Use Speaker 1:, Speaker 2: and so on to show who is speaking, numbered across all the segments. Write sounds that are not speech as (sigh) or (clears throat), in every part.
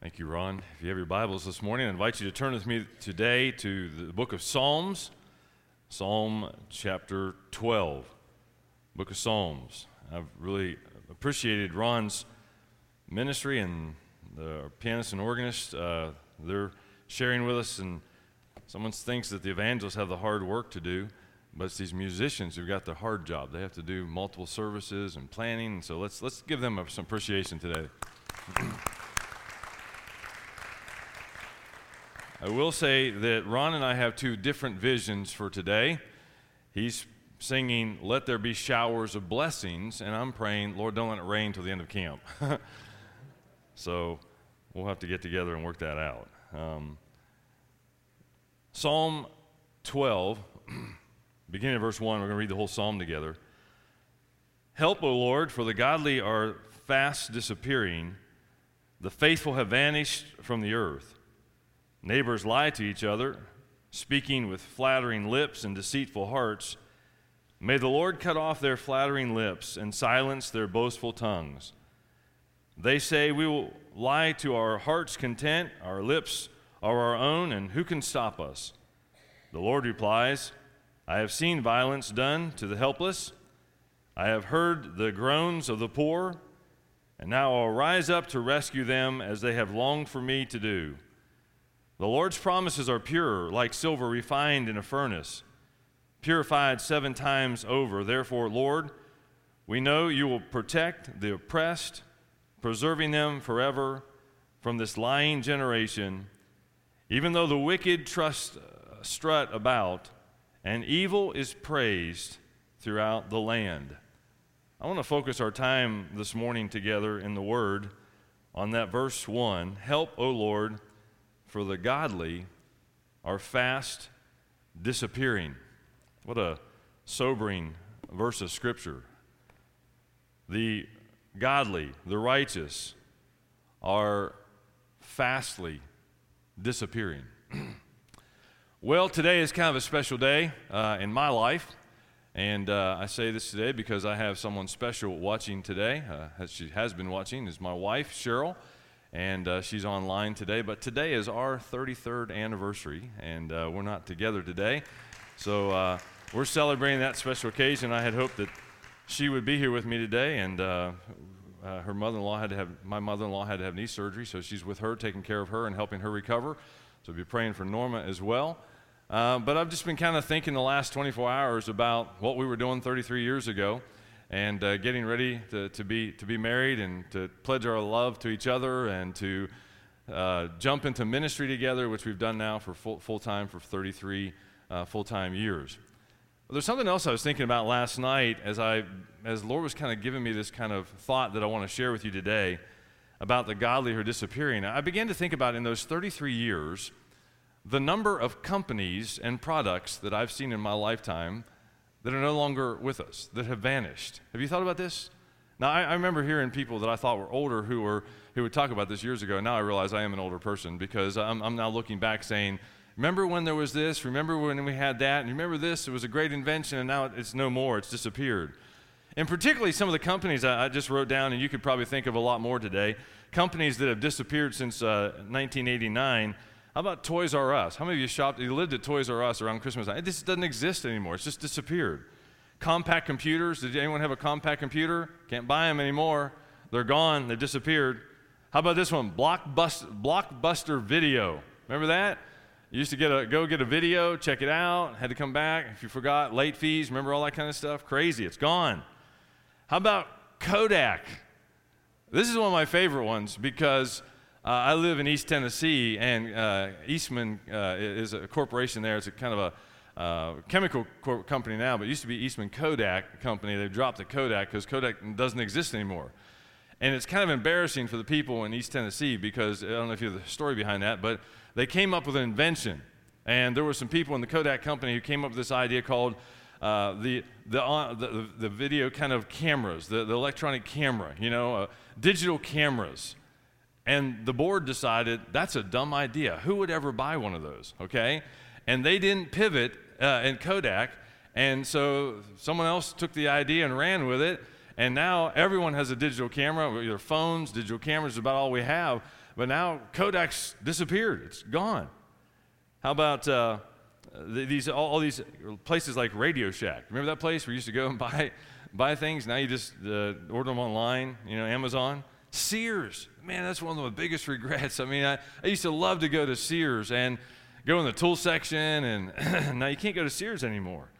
Speaker 1: Thank you, Ron. If you have your Bibles this morning, I invite you to turn with me today to the book of Psalms, Psalm chapter 12. Book of Psalms. I've really appreciated Ron's ministry and the pianist and organist. Uh, they're sharing with us, and someone thinks that the evangelists have the hard work to do, but it's these musicians who've got the hard job. They have to do multiple services and planning, so let's, let's give them some appreciation today. (clears throat) I will say that Ron and I have two different visions for today. He's singing, Let There Be Showers of Blessings, and I'm praying, Lord, don't let it rain till the end of camp. (laughs) so we'll have to get together and work that out. Um, psalm 12, (clears throat) beginning of verse 1, we're going to read the whole psalm together. Help, O Lord, for the godly are fast disappearing, the faithful have vanished from the earth. Neighbors lie to each other, speaking with flattering lips and deceitful hearts. May the Lord cut off their flattering lips and silence their boastful tongues. They say, We will lie to our heart's content, our lips are our own, and who can stop us? The Lord replies, I have seen violence done to the helpless. I have heard the groans of the poor, and now I'll rise up to rescue them as they have longed for me to do. The Lord's promises are pure, like silver refined in a furnace, purified seven times over. Therefore, Lord, we know you will protect the oppressed, preserving them forever from this lying generation. Even though the wicked trust, uh, strut about, and evil is praised throughout the land. I want to focus our time this morning together in the Word on that verse 1 Help, O Lord for the godly are fast disappearing. What a sobering verse of Scripture. The godly, the righteous, are fastly disappearing. (clears throat) well, today is kind of a special day uh, in my life. And uh, I say this today because I have someone special watching today. Uh, she has been watching, is my wife, Cheryl and uh, she's online today. But today is our 33rd anniversary, and uh, we're not together today. So uh, we're celebrating that special occasion. I had hoped that she would be here with me today, and uh, uh, her mother-in-law had to have my mother-in-law had to have knee surgery, so she's with her, taking care of her and helping her recover. So be praying for Norma as well. Uh, but I've just been kind of thinking the last 24 hours about what we were doing 33 years ago and uh, getting ready to, to, be, to be married and to pledge our love to each other and to uh, jump into ministry together, which we've done now for full, time for 33 uh, full time years. There's something else I was thinking about last night as, I, as Lord was kind of giving me this kind of thought that I want to share with you today about the godly who are disappearing. I began to think about in those 33 years the number of companies and products that I've seen in my lifetime that are no longer with us, that have vanished. Have you thought about this? Now, I, I, remember hearing people that I thought were older who, were, who would talk about this years ago. Now I realize I am an older person because I'm, I'm now looking back saying, Remember when there was this? Remember when we had that? And remember this? It was a great invention, and now it's no more. It's disappeared. And particularly some of the companies I, I just wrote down, and you could probably think of a lot more today, companies that have disappeared since uh, 1989 how about Toys R Us? How many of you shopped, you lived at Toys R Us around Christmas time? Just doesn't exist anymore. It's just disappeared. Compaq computers. Did anyone have a Compaq computer? Can't buy them anymore. They're gone. They've disappeared. How about this one? Blockbuster, Blockbuster Video. Remember that? You used to get a, go get a video, check it out, had to come back. If you forgot, late fees, remember all that kind of stuff? Crazy. It's gone. How about Kodak? This is one of my favorite ones because uh, I live in East Tennessee, and uh, Eastman uh, is a corporation there. It's a kind of a uh, chemical co- company now, but it used to be Eastman Kodak Company. They've dropped the Kodak because Kodak doesn't exist anymore. And it's kind of embarrassing for the people in East Tennessee because I don't know if you know the story behind that, but they came up with an invention. And there were some people in the Kodak company who came up with this idea called uh, the, the, uh, the, the, video kind of cameras, the, the electronic camera, you know, uh, digital cameras. And the board decided that's a dumb idea. Who would ever buy one of those? Okay? And they didn't pivot uh, in Kodak. And so someone else took the idea and ran with it. And now everyone has a digital camera, their phones, digital cameras is about all we have. But now Kodak's disappeared, it's gone. How about uh, these, all, all, these places like Radio Shack? Remember that place where you used to go and (laughs) buy, buy things? Now you just uh, order them online, you know, Amazon. Sears, man, that's one of the biggest regrets. I mean, I, I used to love to go to Sears and go in the tool section, and (clears throat) now you can't go to Sears anymore.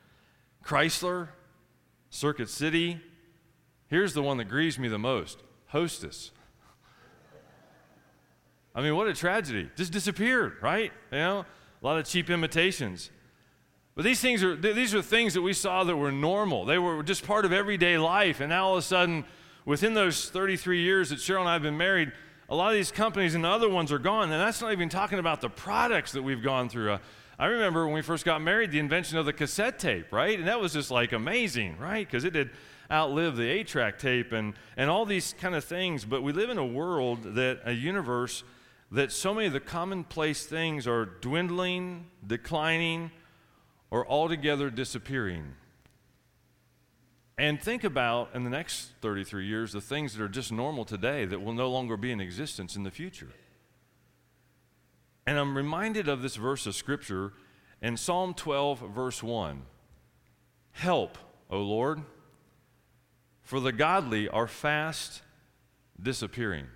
Speaker 1: Chrysler, Circuit City. Here's the one that grieves me the most Hostess. I mean, what a tragedy. Just disappeared, right? You know, a lot of cheap imitations. But these things are these are things that we saw that were normal. They were just part of everyday life. And now all of a sudden, within those 33 years that Cheryl and I have been married, a lot of these companies and the other ones are gone. And that's not even talking about the products that we've gone through. Uh, I remember when we first got married, the invention of the cassette tape, right? And that was just like amazing, right? Because it did outlive the eight track tape and, and all these kind of things. But we live in a world that, a universe that so many of the commonplace things are dwindling, declining, or altogether disappearing. And think about in the next 33 years the things that are just normal today that will no longer be in existence in the future. And I'm reminded of this verse of Scripture in Psalm 12, verse 1. Help, O Lord, for the godly are fast disappearing.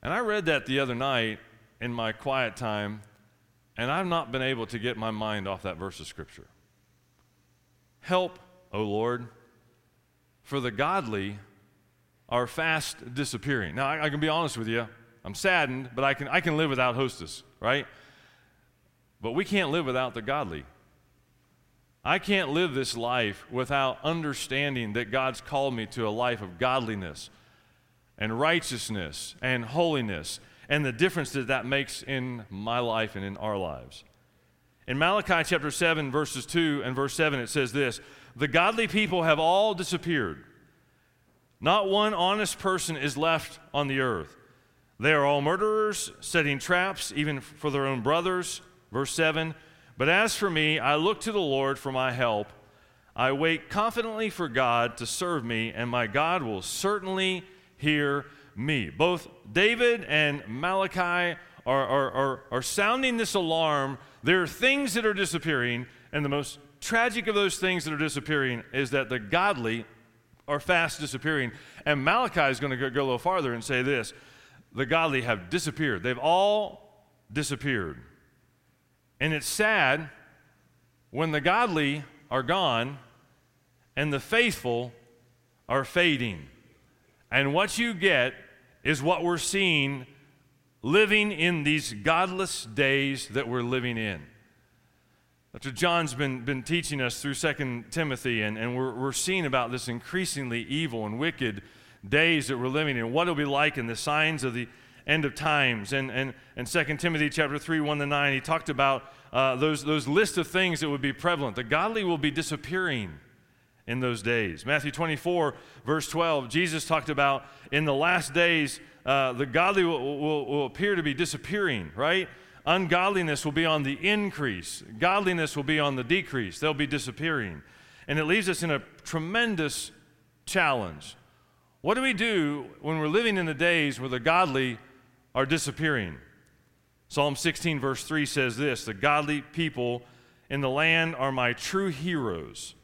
Speaker 1: And I read that the other night in my quiet time, and I've not been able to get my mind off that verse of Scripture. Help, O Lord, for the godly are fast disappearing. Now, I, I can be honest with you. I'm saddened, but I can, I can live without hostess, right? But we can't live without the godly. I can't live this life without understanding that God's called me to a life of godliness and righteousness and holiness and the difference that that makes in my life and in our lives. In Malachi chapter 7, verses 2 and verse 7, it says this The godly people have all disappeared. Not one honest person is left on the earth. They are all murderers, setting traps even for their own brothers. Verse 7 But as for me, I look to the Lord for my help. I wait confidently for God to serve me, and my God will certainly hear me. Both David and Malachi are, are, are, are sounding this alarm. There are things that are disappearing, and the most tragic of those things that are disappearing is that the godly are fast disappearing. And Malachi is going to go, go a little farther and say this the godly have disappeared. They've all disappeared. And it's sad when the godly are gone and the faithful are fading. And what you get is what we're seeing living in these godless days that we're living in. Dr. John's been, been teaching us through 2 Timothy, and, and we're, we're seeing about this increasingly evil and wicked days that we're living in, what it'll be like in the signs of the end of times. And, and, and 2 Timothy chapter 3, 1 to 9, he talked about uh, those, those list of things that would be prevalent. The godly will be disappearing in those days. Matthew 24, verse 12, Jesus talked about in the last days, uh, the godly will, will, will appear to be disappearing, right? Ungodliness will be on the increase, godliness will be on the decrease. They'll be disappearing. And it leaves us in a tremendous challenge. What do we do when we're living in the days where the godly are disappearing? Psalm 16, verse 3 says this The godly people in the land are my true heroes,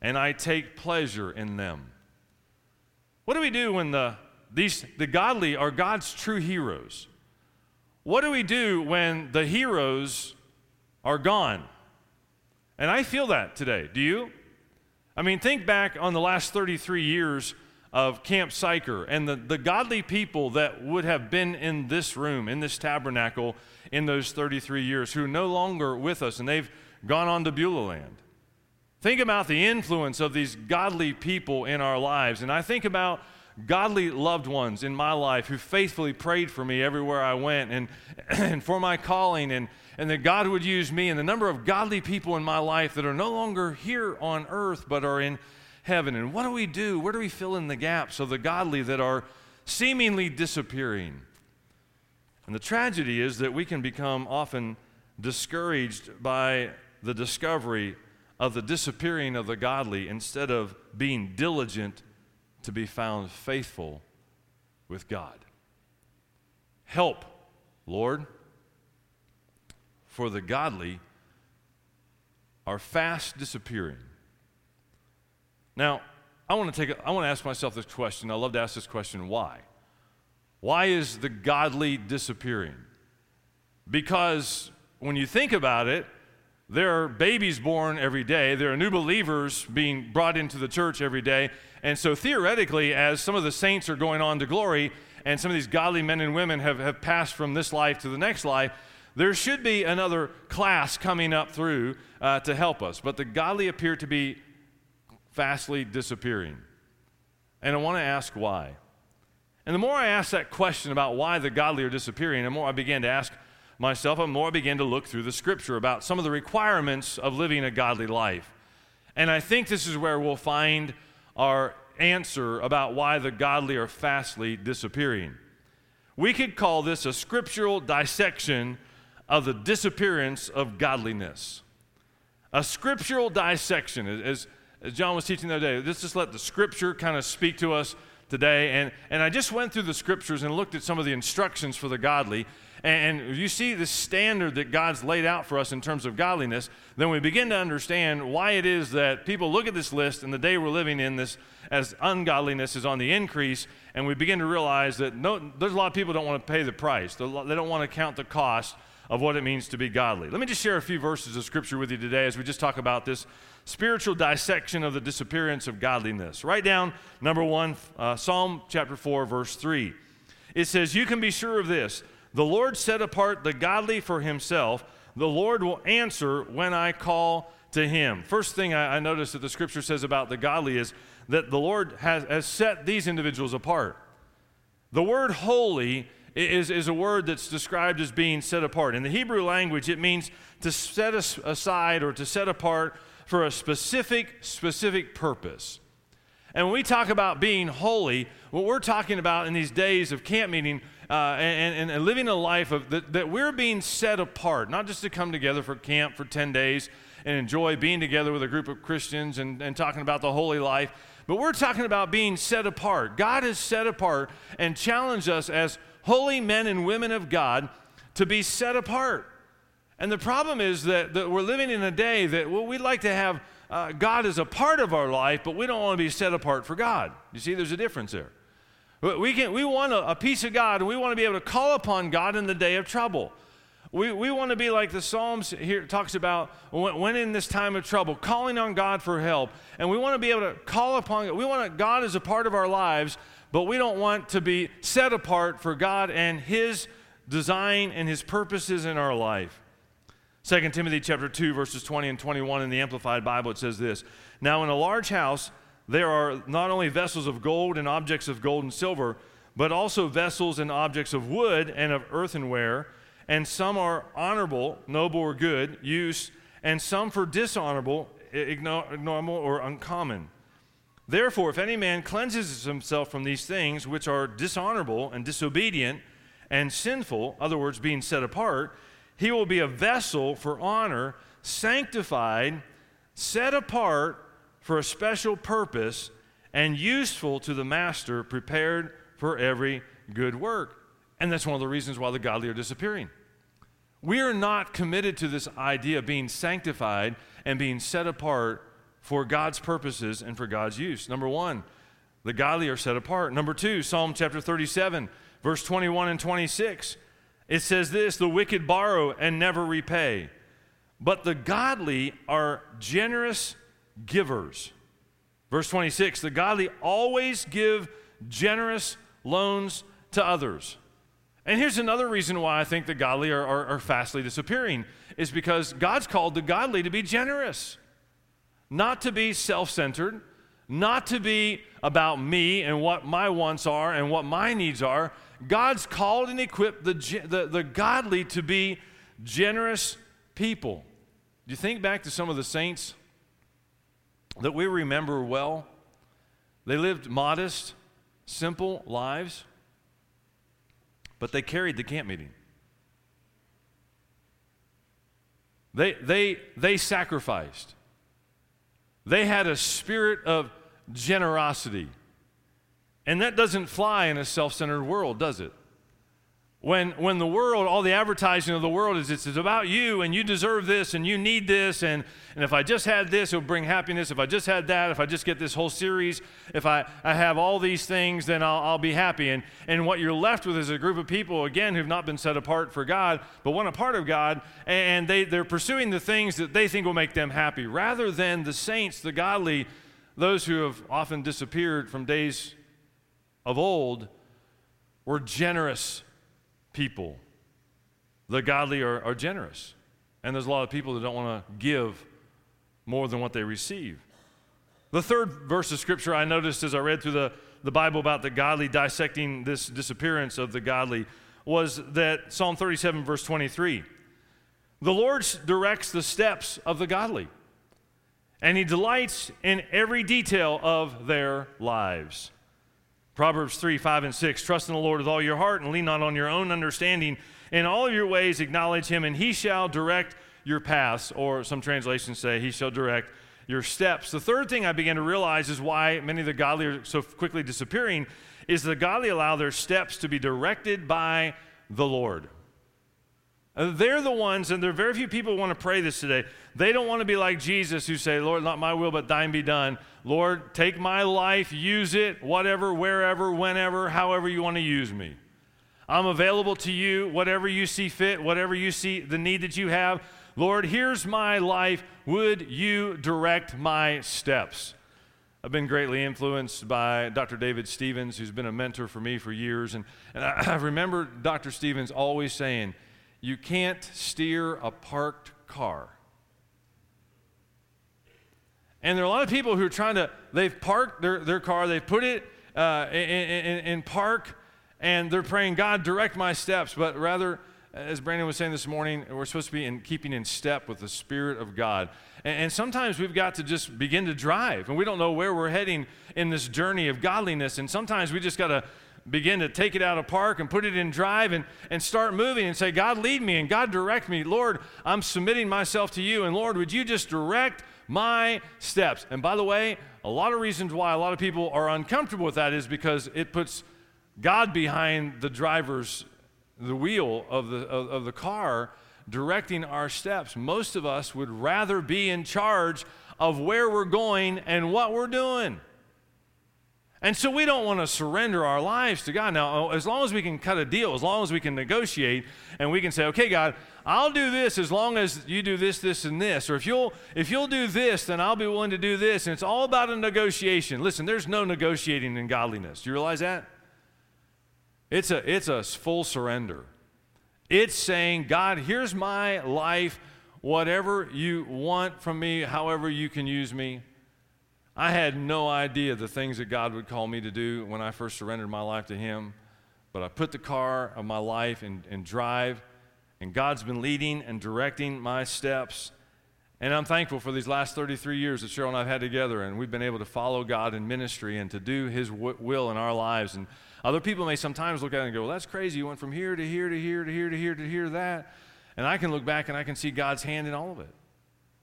Speaker 1: and I take pleasure in them. What do we do when the, these, the godly are God's true heroes? What do we do when the heroes are gone? And I feel that today. Do you? I mean, think back on the last 33 years of Camp Sychar and the, the godly people that would have been in this room, in this tabernacle, in those 33 years, who are no longer with us and they've gone on to Beulah land. Think about the influence of these godly people in our lives. And I think about godly loved ones in my life who faithfully prayed for me everywhere I went and, (clears throat) and for my calling, and, and that God would use me, and the number of godly people in my life that are no longer here on earth but are in heaven. And what do we do? Where do we fill in the gaps of the godly that are seemingly disappearing? And the tragedy is that we can become often discouraged by the discovery of the disappearing of the godly instead of being diligent to be found faithful with God. Help, Lord, for the godly are fast disappearing. Now, I want to take a, I want to ask myself this question. I love to ask this question why? Why is the godly disappearing? Because when you think about it, there are babies born every day. There are new believers being brought into the church every day. And so, theoretically, as some of the saints are going on to glory, and some of these godly men and women have, have passed from this life to the next life, there should be another class coming up through uh, to help us. But the godly appear to be fastly disappearing. And I want to ask why. And the more I ask that question about why the godly are disappearing, the more I began to ask myself, the more began to look through the scripture about some of the requirements of living a godly life. And I think this is where we'll find our answer about why the godly are fastly disappearing. We could call this a scriptural dissection of the disappearance of godliness. A scriptural dissection, as, as John was teaching the other day, let's just let the scripture kind of speak to us today. And, and I just went through the scriptures and looked at some of the instructions for the godly. And, you see the standard that God's laid out for us in terms of godliness, then we begin to understand why it is that people look at this list and the day we're living in this as ungodliness is on the increase, and we begin to realize that no, there's a lot of people don't want to pay the price. They don't want to count the cost of what it means to be godly. Let me just share a few verses of scripture with you today as we just talk about this spiritual dissection of the disappearance of godliness. Write down number one, uh, Psalm chapter 4, verse 3. It says, You can be sure of this the Lord set apart the godly for himself. The Lord will answer when I call to him. First thing I, I notice that the scripture says about the godly is that the Lord has, has set these individuals apart. The word holy is, is a word that's described as being set apart. In the Hebrew language, it means to set aside or to set apart for a specific, specific purpose. And when we talk about being holy, what we're talking about in these days of camp meeting uh, and, and, living a life of that, that we're being set apart, not just to come together for camp for 10 days and enjoy being together with a group of Christians and, and talking about the holy life, but we're talking about being set apart. God is set apart and challenged us as holy men and women of God to be set apart. And the problem is that, that we're living in a day that well, we'd like to have uh, God as a part of our life, but we don't want to be set apart for God. You see, there's a difference there. We, can, we want a, a piece of God, and we want to be able to call upon God in the day of trouble. We, we want to be like the Psalms here talks about when, when, in this time of trouble, calling on God for help. And we want to be able to call upon God. We want God as a part of our lives, but we don't want to be set apart for God and His design and His purposes in our life. 2 Timothy chapter 2 verses 20 and 21 in the amplified Bible it says this. Now in a large house there are not only vessels of gold and objects of gold and silver, but also vessels and objects of wood and of earthenware, and some are honorable, noble or good use, and some for dishonorable, ignorable or uncommon. Therefore, if any man cleanses himself from these things which are dishonorable and disobedient and sinful, other words, being set apart, he will be a vessel for honor, sanctified, set apart for a special purpose, and useful to the master, prepared for every good work. And that's one of the reasons why the godly are disappearing. We are not committed to this idea of being sanctified and being set apart for God's purposes and for God's use. Number one, the godly are set apart. Number two, Psalm chapter 37, verse 21 and 26. It says this The wicked borrow and never repay, but the godly are generous givers. Verse 26 The godly always give generous loans to others. And here's another reason why I think the godly are, are, are fastly disappearing is because God's called the godly to be generous not to be self centered, not to be about me and what my wants are and what my needs are. God's called and equipped the, the, the godly to be generous people. Do you think back to some of the saints that we remember well? They lived modest, simple lives, but they carried the camp meeting. They, they, they sacrificed. They had a spirit of generosity. And that doesn't fly in a self centered world, does it? When, when the world, all the advertising of the world is it's, it's about you and you deserve this and you need this and, and if I just had this, it would bring happiness. If I just had that, if I just get this whole series, if I, I have all these things, then I'll, I'll be happy. And, and what you're left with is a group of people, again, who've not been set apart for God, but want a part of God, and they, they're pursuing the things that they think will make them happy rather than the saints, the godly, those who have often disappeared from days of old, were generous people. The godly are, are generous. And there's a lot of people that don't want to give more than what they receive. The third verse of scripture I noticed as I read through the, the Bible about the godly dissecting this disappearance of the godly was that Psalm 37, verse 23. The Lord directs the steps of the godly, and he delights in every detail of their lives. Proverbs 3, 5, and 6. Trust in the Lord with all your heart and lean not on your own understanding. In all of your ways acknowledge him, and he shall direct your paths. Or some translations say, he shall direct your steps. The third thing I began to realize is why many of the godly are so quickly disappearing is the godly allow their steps to be directed by the Lord. They're the ones, and there are very few people who want to pray this today. They don't want to be like Jesus who say, Lord, not my will, but thine be done. Lord, take my life, use it, whatever, wherever, whenever, however you want to use me. I'm available to you, whatever you see fit, whatever you see the need that you have. Lord, here's my life. Would you direct my steps? I've been greatly influenced by Dr. David Stevens, who's been a mentor for me for years. And, and I, (clears throat) I remember Dr. Stevens always saying, you can't steer a parked car. And there are a lot of people who are trying to, they've parked their, their car, they've put it uh, in, in, in park, and they're praying, God, direct my steps. But rather, as Brandon was saying this morning, we're supposed to be in keeping in step with the Spirit of God. And, and, sometimes we've got to just begin to drive, and we don't know where we're heading in this journey of godliness. And sometimes we just got to begin to take it out of park and put it in drive and, and start moving and say, God, lead me and God, direct me. Lord, I'm submitting myself to you. And Lord, would you just direct my steps? And by the way, a lot of reasons why a lot of people are uncomfortable with that is because it puts God behind the driver's, the wheel of the, of, of the car, directing our steps. Most of us would rather be in charge of where we're going and what we're doing. And so we don't want to surrender our lives to God. Now, oh, as long as we can cut a deal, as long as we can negotiate and we can say, okay, God, I'll do this as long as you do this, this, and this. Or if you'll, if you'll do this, then I'll be willing to do this. And it's all about a negotiation. Listen, there's no negotiating in godliness. Do you realize that? It's a, it's a full surrender. It's saying, God, here's my life. Whatever you want from me, however you can use me, I had no idea the things that God would call me to do when I first surrendered my life to Him. But I put the car of my life in, in drive, and God's been leading and directing my steps. And I'm thankful for these last 33 years that Cheryl and I've had together, and we've been able to follow God in ministry and to do His w- will in our lives. And other people may sometimes look at it and go, Well, that's crazy. You went from here to here to here to here to here to here to that. And I can look back and I can see God's hand in all of it.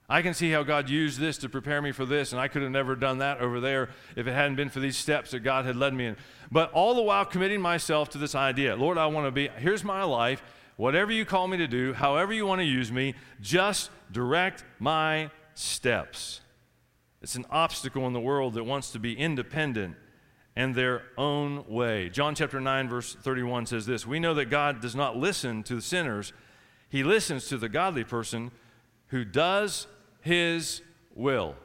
Speaker 1: I can see how God used this to prepare me for this, and I could have never done that over there if it hadn't been for these steps that God had led me in. But all the while committing myself to this idea Lord, I want to be, here's my life, whatever you call me to do, however you want to use me, just direct my steps. It's an obstacle in the world that wants to be independent and their own way. John chapter 9, verse 31 says this We know that God does not listen to the sinners, He listens to the godly person who does his will.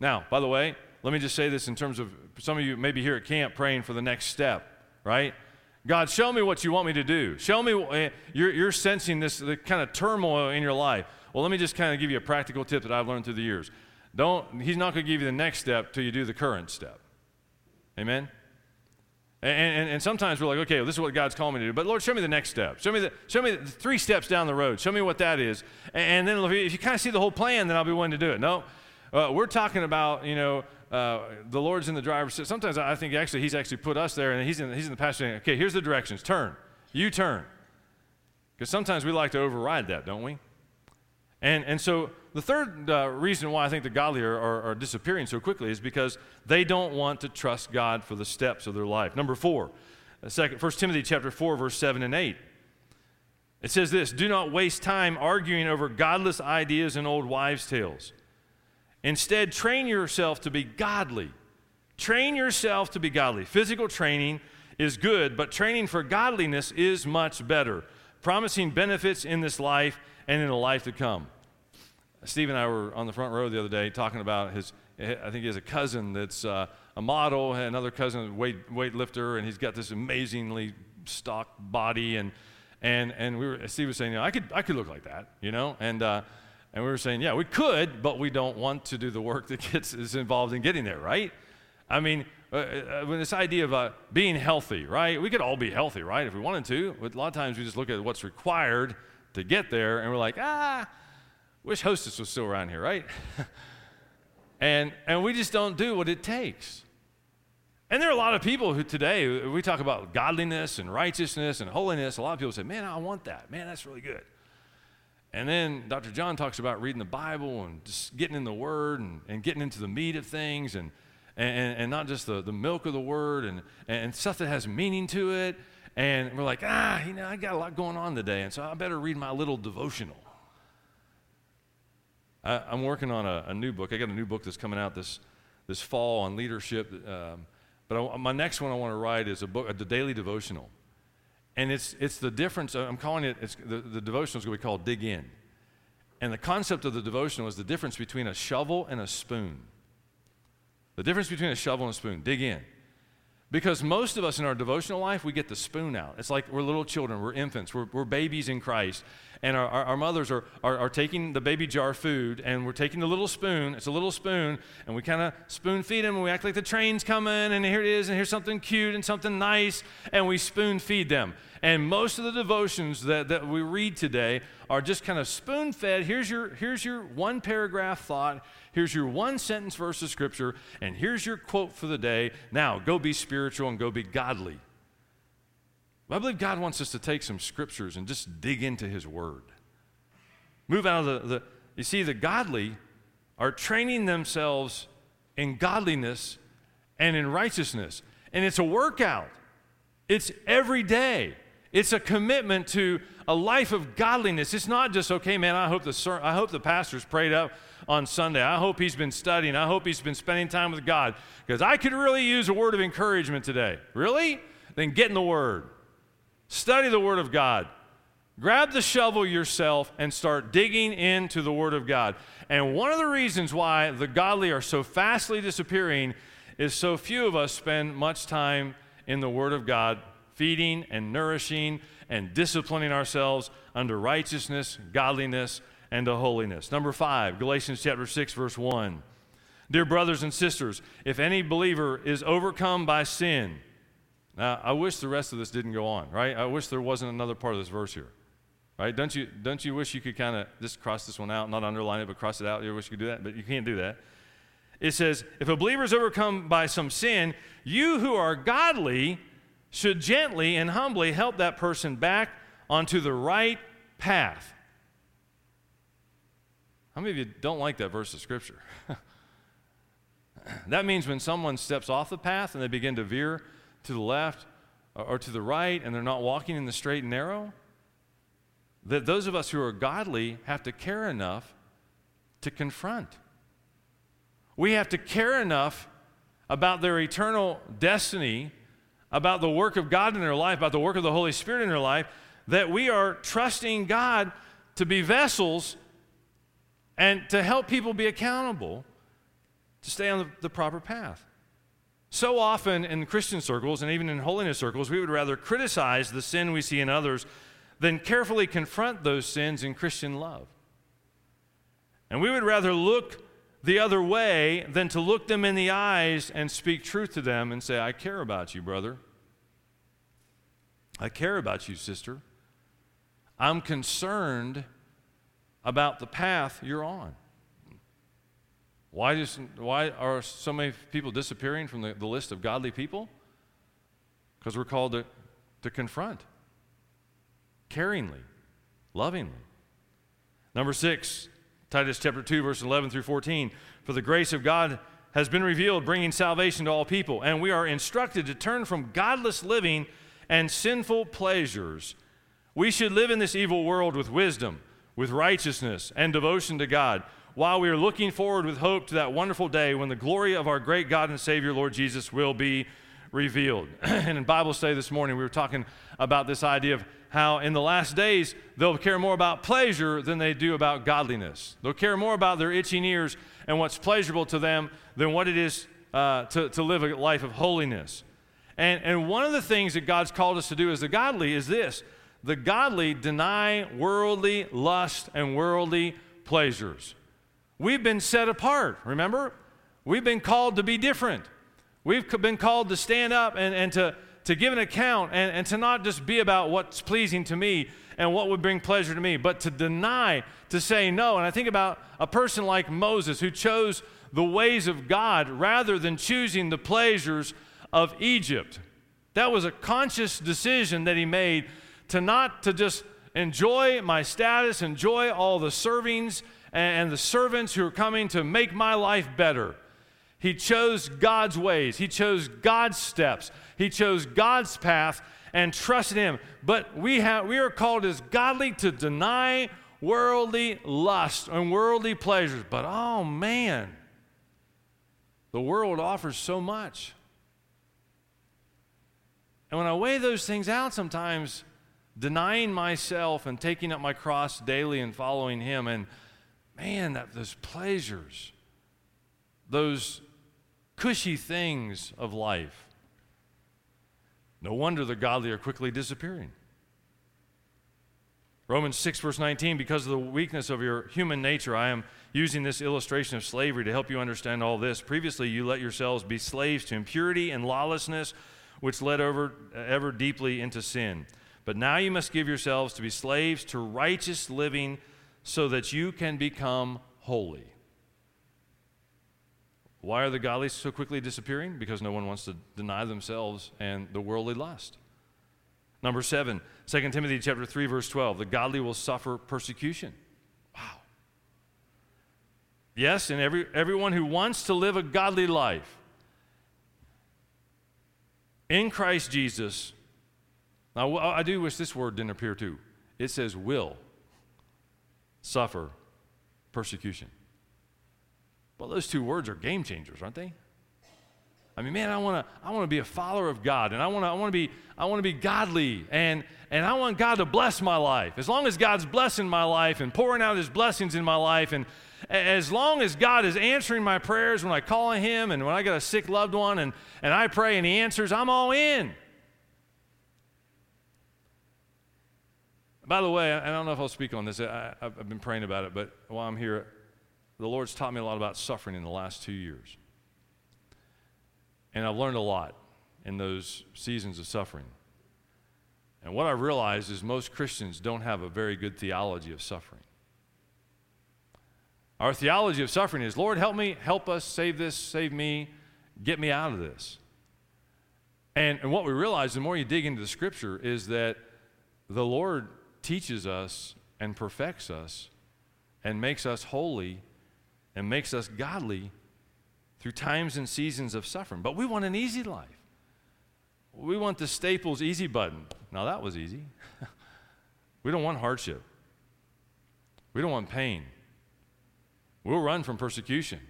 Speaker 1: Now, by the way, let me just say this in terms of some of you maybe here at camp praying for the next step, right? God, show me what you want me to do. Show me, uh, you're, you're sensing this the kind of turmoil in your life. Well, let me just kind of give you a practical tip that I've learned through the years. Don't, he's not going to give you the next step till you do the current step. Amen? And, and, and, sometimes we're like, okay, well, this is what God's calling me to do. But Lord, show me the next step. Show me the, show me the three steps down the road. Show me what that is. And, and then if you, kind of see the whole plan, then I'll be willing to do it. No, uh, we're talking about, you know, uh, the Lord's in the driver's seat. Sometimes I think actually He's actually put us there, and He's in, he's in the passenger. Okay, here's the directions. Turn. You turn. Because sometimes we like to override that, don't we? And, and so the third uh, reason why I think the godly are, are, are disappearing so quickly is because they don't want to trust God for the steps of their life. Number four, uh, second, 1 Timothy chapter 4, verse 7 and 8. It says this Do not waste time arguing over godless ideas and old wives' tales. Instead, train yourself to be godly. Train yourself to be godly. Physical training is good, but training for godliness is much better, promising benefits in this life and in the life to come. Steve and I were on the front row the other day talking about his, I think he has a cousin that's uh, a model, another cousin, weight, weightlifter, and he's got this amazingly stock body. And, and, and we were, Steve was saying, you know, I could, I could look like that, you know? And, uh, and we were saying, yeah, we could, but we don't want to do the work that gets is involved in getting there, right? I mean, uh, uh, when this idea of uh, being healthy, right? We could all be healthy, right, if we wanted to. But a lot of times we just look at what's required to get there, and we're like, ah, wish Hostess was still around here, right? (laughs) and and we just don't do what it takes. And there are a lot of people who today we talk about godliness and righteousness and holiness. A lot of people say, "Man, I want that. Man, that's really good." And then Dr. John talks about reading the Bible and just getting in the Word and, and getting into the meat of things and, and, and not just the, the milk of the Word and, and stuff that has meaning to it. And we're like, ah, you know, I got a lot going on today, and so I better read my little devotional. I, am working on a, a, new book. I got a new book that's coming out this, this fall on leadership. Um, but I, my next one I want to write is a book, a, daily devotional. And it's, it's the difference, I'm calling it, it's, the, the devotional is going to be called Dig In. And the concept of the devotional is the difference between a shovel and a spoon. The difference between a shovel and a spoon. Dig in. Because most of us in our devotional life, we get the spoon out. It's like we're little children, we're infants, we're, we're babies in Christ. And our, our, our mothers are, are, are, taking the baby jar food, and we're taking the little spoon. It's a little spoon, and we kind of spoon feed them, and we act like the train's coming, and here it is, and here's something cute and something nice, and we spoon feed them. And most of the devotions that, that we read today are just kind of spoon fed. Here's your, here's your one paragraph thought. Here's your one sentence verse of scripture. And here's your quote for the day. Now, go be spiritual and go be godly. I believe God wants us to take some scriptures and just dig into His Word. Move out of the, the you see, the godly are training themselves in godliness and in righteousness. And it's a workout, it's every day. It's a commitment to a life of godliness. It's not just, okay, man, I hope the, I hope the pastor's prayed up on Sunday. I hope he's been studying. I hope he's been spending time with God because I could really use a word of encouragement today. Really? Then get in the Word. Study the Word of God. Grab the shovel yourself and start digging into the Word of God. And one of the reasons why the godly are so fastly disappearing is so few of us spend much time in the Word of God feeding and nourishing and disciplining ourselves under righteousness, godliness, and to holiness. Number five, Galatians chapter 6, verse 1. Dear brothers and sisters, if any believer is overcome by sin, now I wish the rest of this didn't go on, right? I wish there wasn't another part of this verse here. Right? Don't you, don't you wish you could kind of just cross this one out, not underline it, but cross it out? You wish you could do that, but you can't do that. It says, if a believer is overcome by some sin, you who are godly should gently and humbly help that person back onto the right path. How many of you don't like that verse of Scripture? (laughs) that means when someone steps off the path and they begin to veer to the left uh, or to the right and they're not walking in the straight and narrow, that those of us who are godly have to care enough to confront. We have to care enough about their eternal destiny about the work of God in their life, about the work of the Holy Spirit in their life, that we are trusting God to be vessels and to help people be accountable to stay on the, the proper path. So often in Christian circles and even in holiness circles, we would rather criticize the sin we see in others than carefully confront those sins in Christian love. And we would rather look the other way than to look them in the eyes and speak truth to them and say, I care about you, brother. I care about you, sister. I'm concerned about the path you're on. Why, does, why are so many people disappearing from the, the list of godly people? Because we're called to, to confront caringly, lovingly. Number six, Titus chapter 2, verse 11 through 14. For the grace of God has been revealed, bringing salvation to all people, and we are instructed to turn from godless living and sinful pleasures. We should live in this evil world with wisdom, with righteousness, and devotion to God, while we are looking forward with hope to that wonderful day when the glory of our great God and Savior, Lord Jesus, will be revealed. (clears throat) and in Bible study this morning, we were talking about this idea of how in the last days they'll care more about pleasure than they do about godliness. They'll care more about their itching ears and what's pleasurable to them than what it is uh, to, to live a life of holiness. And, and one of the things that God's called us to do as the godly is this the godly deny worldly lust and worldly pleasures. We've been set apart, remember? We've been called to be different. We've been called to stand up and, and to, to give an account and, and to not just be about what's pleasing to me and what would bring pleasure to me, but to deny, to say no. And I think about a person like Moses who chose the ways of God rather than choosing the pleasures of Egypt. That was a conscious decision that he made to not to just enjoy my status, enjoy all the servings and the servants who are coming to make my life better. He chose God's ways, he chose God's steps, he chose God's path and trusted him. But we, have, we are called as godly to deny worldly lust and worldly pleasures. But oh man, the world offers so much. And when I weigh those things out, sometimes denying myself and taking up my cross daily and following Him, and man, that, those pleasures, those cushy things of life. No wonder the godly are quickly disappearing. Romans 6, verse 19, because of the weakness of your human nature, I am using this illustration of slavery to help you understand all this. Previously, you let yourselves be slaves to impurity and lawlessness, which led over, ever deeply into sin. But now you must give yourselves to be slaves to righteous living so that you can become holy. Why are the godly so quickly disappearing? Because no one wants to deny themselves and the worldly lust. Number seven, 2 Timothy chapter 3, verse 12. The godly will suffer persecution. Wow. Yes, and every, everyone who wants to live a godly life in Christ Jesus. Now, I do wish this word didn't appear too. It says will suffer persecution. Well, those two words are game changers, aren't they? I mean, man, I want to I want to be a follower of God and I want to I want to be I want to be godly and and I want God to bless my life. As long as God's blessing my life and pouring out his blessings in my life and as long as God is answering my prayers when I call on him and when I got a sick loved one and and I pray and he answers, I'm all in. By the way, I don't know if I'll speak on this. I, have been praying about it, but while I'm here, the Lord's taught me a lot about suffering in the last two years. And I've learned a lot in those seasons of suffering. And what I've realized is most Christians don't have a very good theology of suffering. Our theology of suffering is Lord, help me, help us, save this, save me, get me out of this. And, and what we realize, the more you dig into the scripture, is that the Lord teaches us and perfects us and makes us holy and makes us godly through times and seasons of suffering. But we want an easy life. We want the Staples easy button. Now, that was easy. (laughs) we don't want hardship, we don't want pain. We'll run from persecution.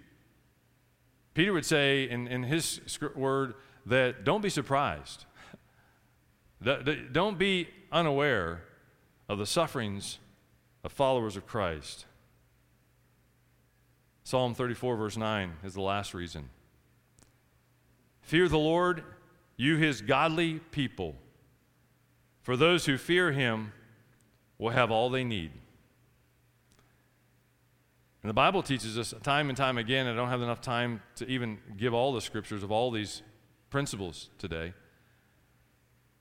Speaker 1: Peter would say in, in his word that don't be surprised. (laughs) Don't be unaware of the sufferings of followers of Christ. Psalm 34, verse 9 is the last reason. Fear the Lord, you his godly people. For those who fear him will have all they need. And the Bible teaches us time and time again, I don't have enough time to even give all the scriptures of all these principles today,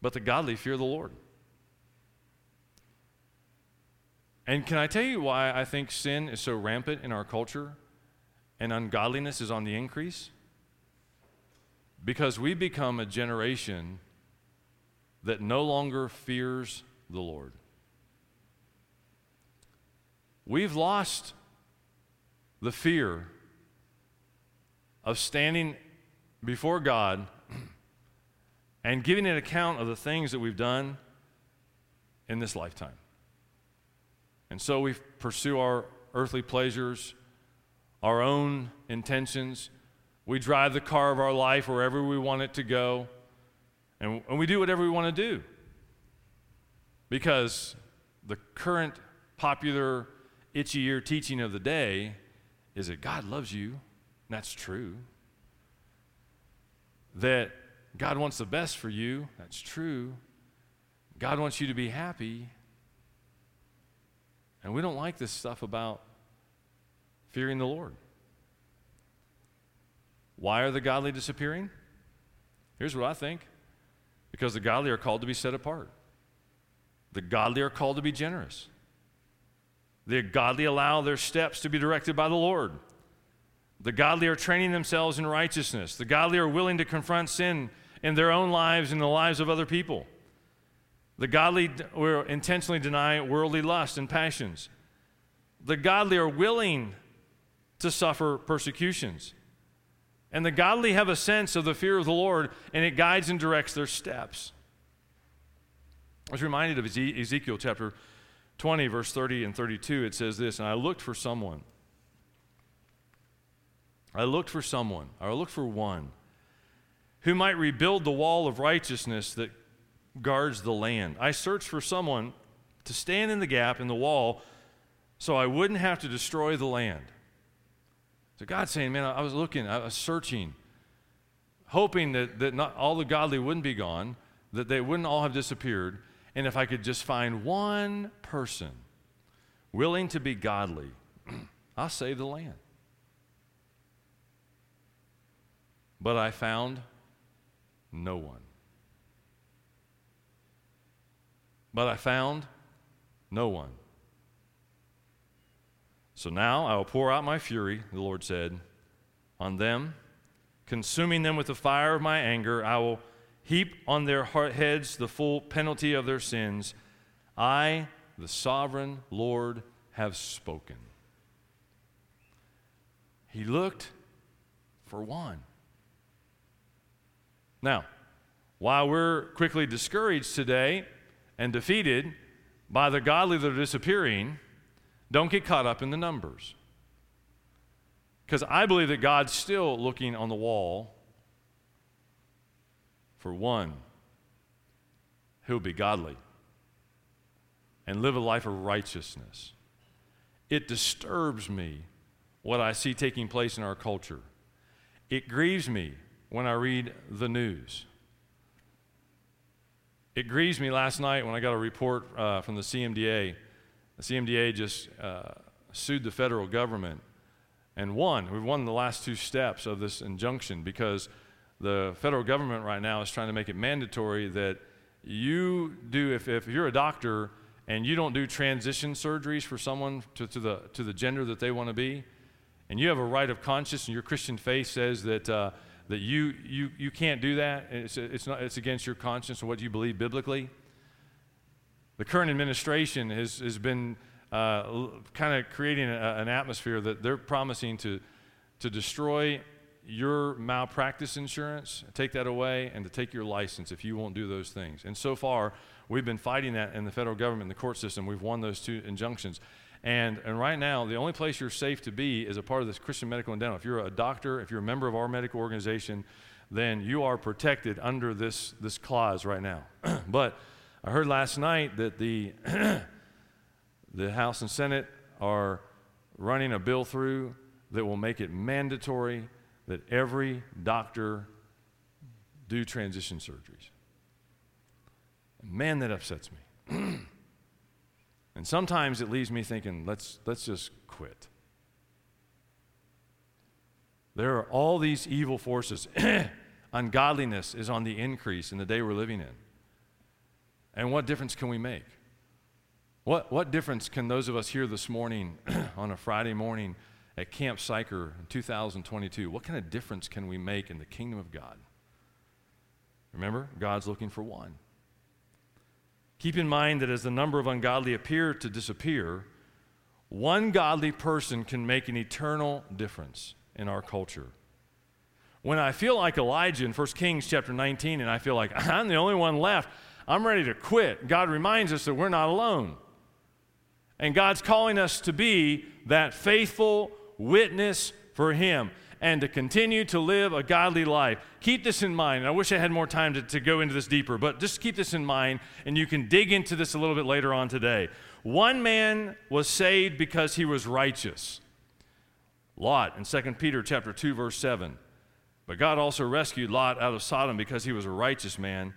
Speaker 1: but the godly fear the Lord. And can I tell you why I think sin is so rampant in our culture? and ungodliness is on the increase? Because we become a generation that no longer fears the Lord. We've lost the fear of standing before God and giving an account of the things that we've done in this lifetime. And so we pursue our earthly pleasures, our own intentions. We drive the car of our life wherever we want it to go. And, and we do whatever we want to do. Because the current popular itchy ear teaching of the day is that God loves you. and That's true. That God wants the best for you. That's true. God wants you to be happy. And we don't like this stuff about fearing the Lord. Why are the godly disappearing? Here's what I think because the godly are called to be set apart, the godly are called to be generous. The godly allow their steps to be directed by the Lord. The godly are training themselves in righteousness. The godly are willing to confront sin in their own lives and the lives of other people. The godly will intentionally deny worldly lust and passions. The godly are willing to suffer persecutions. And the godly have a sense of the fear of the Lord, and it guides and directs their steps. I was reminded of Ezekiel chapter 20, verse 30 and 32. It says this And I looked for someone. I looked for someone, I looked for one, who might rebuild the wall of righteousness that guards the land. I searched for someone to stand in the gap in the wall so I wouldn't have to destroy the land. So God's saying, man, I was looking, I was searching, hoping that, that not all the godly wouldn't be gone, that they wouldn't all have disappeared, and if I could just find one person willing to be godly, (clears throat) I'll save the land. But I found no one. But I found no one. So now I will pour out my fury, the Lord said, on them, consuming them with the fire of my anger. I will heap on their heads the full penalty of their sins. I, the sovereign Lord, have spoken. He looked for one. Now, while we're quickly discouraged today and defeated by the godly that are disappearing, don't get caught up in the numbers. Because I believe that God's still looking on the wall for one who'll be godly and live a life of righteousness. It disturbs me what I see taking place in our culture. It grieves me when I read the news. It grieves me last night when I got a report uh, from the CMDA the CMDA just uh, sued the federal government and won. We've won the last two steps of this injunction because the federal government right now is trying to make it mandatory that you do, if, if you're a doctor and you don't do transition surgeries for someone to, to, the, to the gender that they want to be, and you have a right of conscience and your Christian faith says that, uh, that you, you, you can't do that, it's, it's, not, it's against your conscience and what you believe biblically, the current administration has, has been uh, kind of creating a, an atmosphere that they're promising to, to destroy your malpractice insurance, take that away, and to take your license if you won't do those things. And so far, we've been fighting that in the federal government, in the court system. We've won those two injunctions. And, and right now, the only place you're safe to be is a part of this Christian medical and dental. If you're a doctor, if you're a member of our medical organization, then you are protected under this, this clause right now. (clears throat) but I heard last night that the, (clears throat) the House and Senate are running a bill through that will make it mandatory that every doctor do transition surgeries. Man, that upsets me. (clears throat) and sometimes it leaves me thinking, let's, let's just quit. There are all these evil forces. (clears throat) Ungodliness is on the increase in the day we're living in. And what difference can we make? What, what difference can those of us here this morning (clears throat) on a Friday morning at Camp Sychar in 2022, what kind of difference can we make in the kingdom of God? Remember, God's looking for one. Keep in mind that as the number of ungodly appear to disappear, One godly person can make an eternal difference in our culture. When I feel like Elijah in 1 Kings chapter 19 and I feel like (laughs) I'm the only one left, I'm ready to quit. God reminds us that we're not alone. And God's calling us to be that faithful witness for Him and to continue to live a godly life. Keep this in mind. I wish I had more time to, to go into this deeper, but just keep this in mind, and you can dig into this a little bit later on today. One man was saved because he was righteous. Lot in 2 Peter chapter 2 verse 7. But God also rescued Lot out of Sodom because he was a righteous man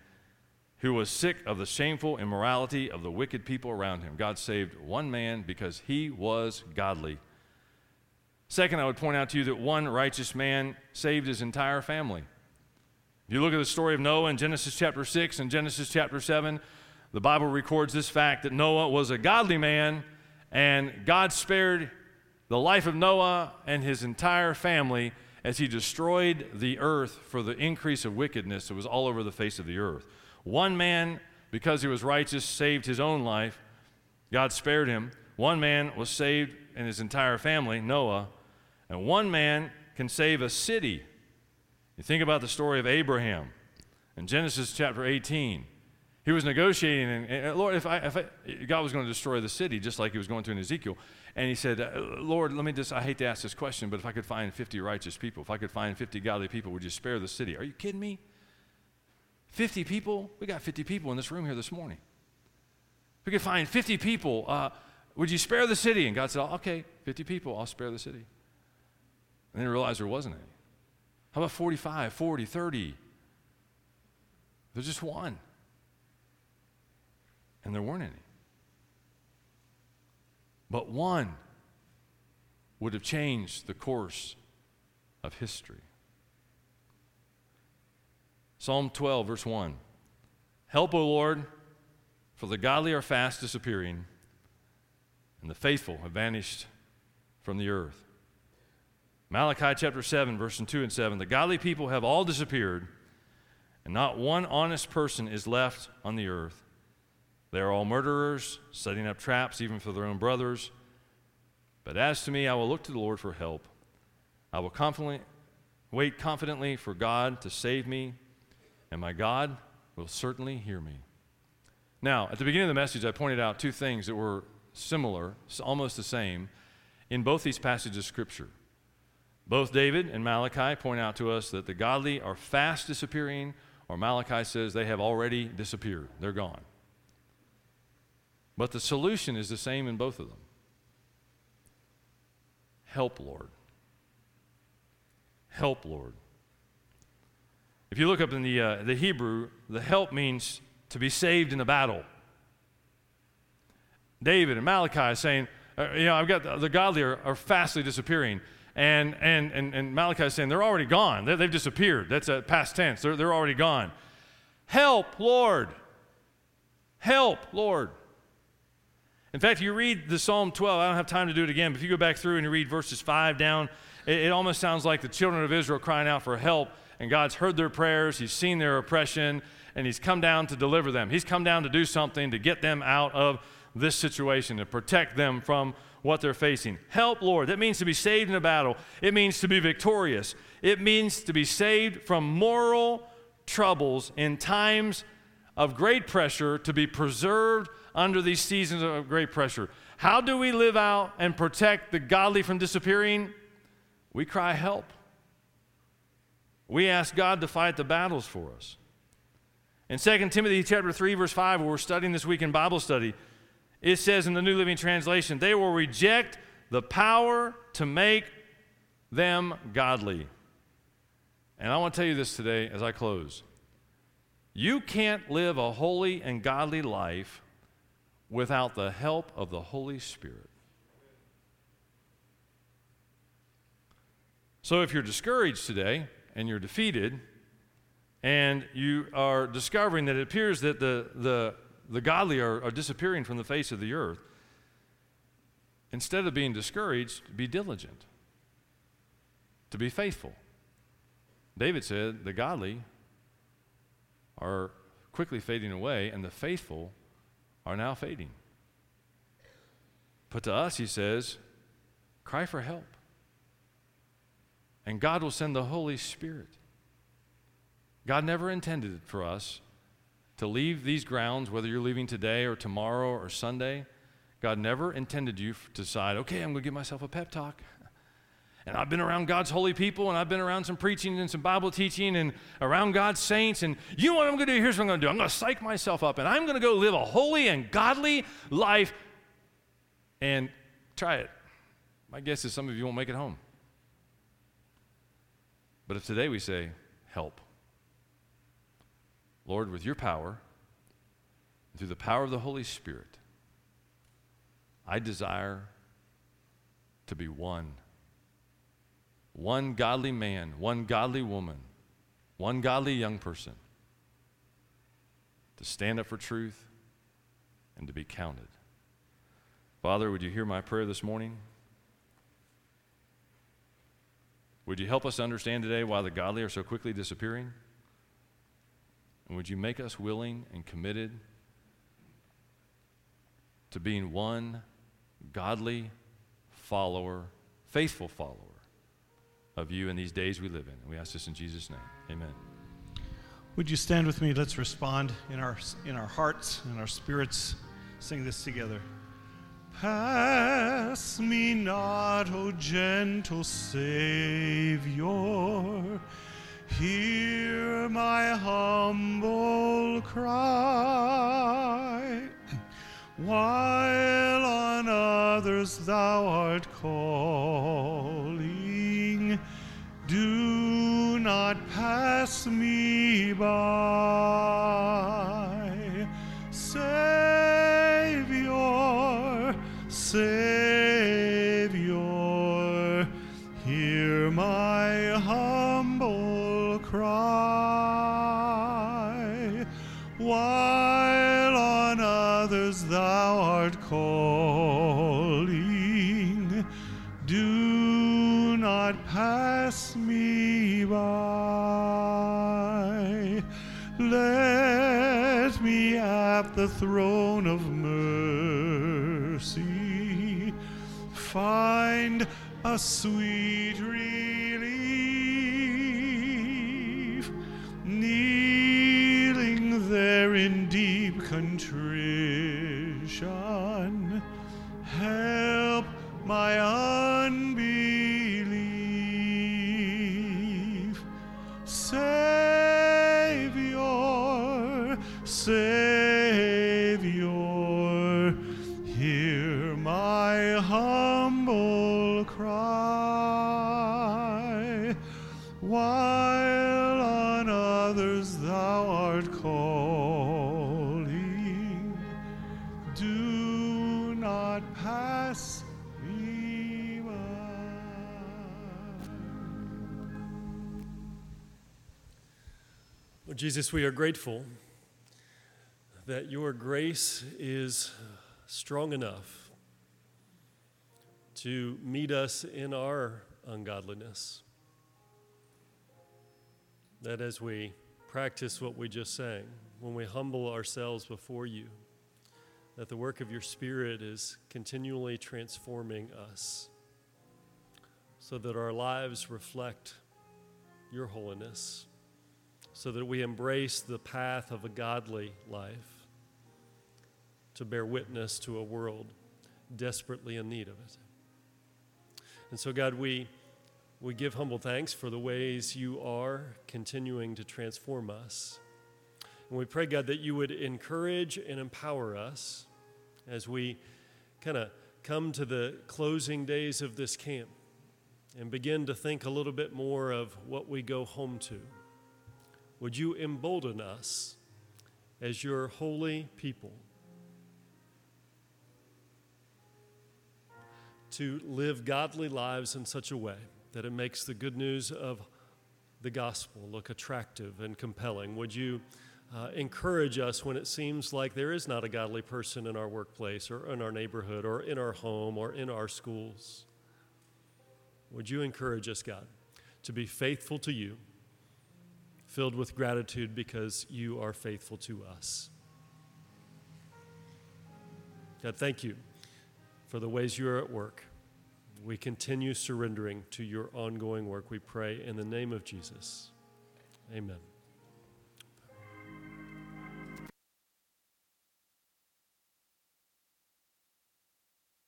Speaker 1: who was sick of the shameful immorality of the wicked people around him. God saved one man because he was godly. Second, I would point out to you that one righteous man saved his entire family. If you look at the story of Noah in Genesis chapter 6 and Genesis chapter 7, the Bible records this fact that Noah was a godly man, and God spared the life of Noah and his entire family as he destroyed the earth for the increase of wickedness that was all over the face of the earth. One man, because he was righteous, saved his own life. God spared him. One man was saved and his entire family, Noah. And one man can save a city. You think about the story of Abraham in Genesis chapter 18. He was negotiating, and, and Lord, if, I, if I, God was going to destroy the city, just like he was going to in Ezekiel, and he said, uh, Lord, let me just, I hate to ask this question, but if I could find 50 righteous people, if I could find 50 godly people, would you spare the city? Are you kidding me? 50 people? We got 50 people in this room here this morning. If we could find 50 people, uh, would you spare the city? And God said, okay, 50 people, I'll spare the city. And didn't realize there wasn't any. How about 45, 40, 30? There's just one and there weren't any. But one would have changed the course of history. Psalm 12, verse 1 Help, O Lord, for the godly are fast disappearing, and the faithful have vanished from the earth. Malachi chapter 7, verses 2 and 7 The godly people have all disappeared, and not one honest person is left on the earth. They are all murderers, setting up traps even for their own brothers. But as to me, I will look to the Lord for help. I will confidently wait confidently for God to save me, and my God will certainly hear me. Now, at the beginning of the message, I pointed out two things that were similar, almost the same, in both these passages of Scripture. Both David and Malachi point out to us that the godly are fast disappearing, or Malachi says they have already disappeared. They're gone. But the solution is the same in both of them Help, Lord. Help, Lord. If you look up in the, uh, the Hebrew, the help means to be saved in a battle. David and Malachi saying, uh, you know, I've got the, the godly are, are, fastly disappearing. And, and, and, and Malachi is saying, they're already gone. They, have disappeared. That's a past tense. They're, they're already gone. Help, Lord. Help, Lord. In fact, you read the Psalm 12, I don't have time to do it again, but if you go back through and you read verses 5 down, it, it almost sounds like the children of Israel crying out for help, and God's heard their prayers, He's seen their oppression, and He's come down to deliver them. He's come down to do something to get them out of this situation, to protect them from what they're facing. Help, Lord. That means to be saved in a battle, it means to be victorious, it means to be saved from moral troubles in times of great pressure, to be preserved under these seasons of great pressure. How do we live out and protect the godly from disappearing? We cry help. We ask God to fight the battles for us. In 2 Timothy chapter 3 verse 5 where we're studying this week in Bible study, it says in the New Living Translation, they will reject the power to make them godly. And I want to tell you this today as I close. You can't live a holy and godly life without the help of the Holy Spirit. So if you're discouraged today and you're defeated, and you are discovering that it appears that the, the, the godly are, are disappearing from the face of the earth, instead of being discouraged, be diligent, to be faithful. David said, The godly are quickly fading away, and the faithful are now fading. But to us, he says, cry for help. And God will send the Holy Spirit. God never intended it for us to leave these grounds, whether you're leaving today or tomorrow or Sunday. God never intended you to decide, okay, I'm going to give myself a pep talk. And I've been around God's holy people, and I've been around some preaching and some Bible teaching, and around God's saints. And you know what I'm going to do? Here's what I'm going to do I'm going to psych myself up, and I'm going to go live a holy and godly life and try it. My guess is some of you won't make it home. But if today we say, help, Lord, with your power, through the power of the Holy Spirit, I desire to be one. One godly man, one godly woman, one godly young person to stand up for truth and to be counted. Father, would you hear my prayer this morning? Would you help us understand today why the godly are so quickly disappearing? And would you make us willing and committed to being one godly follower, faithful follower of you in these days we live in? And we ask this in Jesus' name. Amen.
Speaker 2: Would you stand with me? Let's respond in our, in our hearts and our spirits. Sing this together. Pass me not, O gentle Savior. Hear my humble cry. While on others thou art calling, do not pass me by. At the throne of mercy find a sweet relief, kneeling there in deep contrition. Help my
Speaker 3: Jesus, we are grateful that your grace is strong enough to meet us in our ungodliness. That as we practice what we just sang, when we humble ourselves before you, that the work of your Spirit is continually transforming us so that our lives reflect your holiness so that we embrace the path of a godly life to bear witness to a world desperately in need of it. And so, God, we, we give humble thanks for the ways you are continuing to transform us. And we pray, God, that you would encourage and empower us as we kind of come to the closing days of this camp and begin to think a little bit more of what we go home to. Would you embolden us as your holy people to live godly lives in such a way that it makes the good news of the gospel look attractive and compelling? Would you uh, encourage us when it seems like there is not a godly person in our workplace or in our neighborhood or in our home or in our schools? Would you encourage us, God, to be faithful to you? Filled with gratitude because you are faithful to us. God, thank you for the ways you are at work. We continue surrendering to your ongoing work. We pray in the name of Jesus. Amen.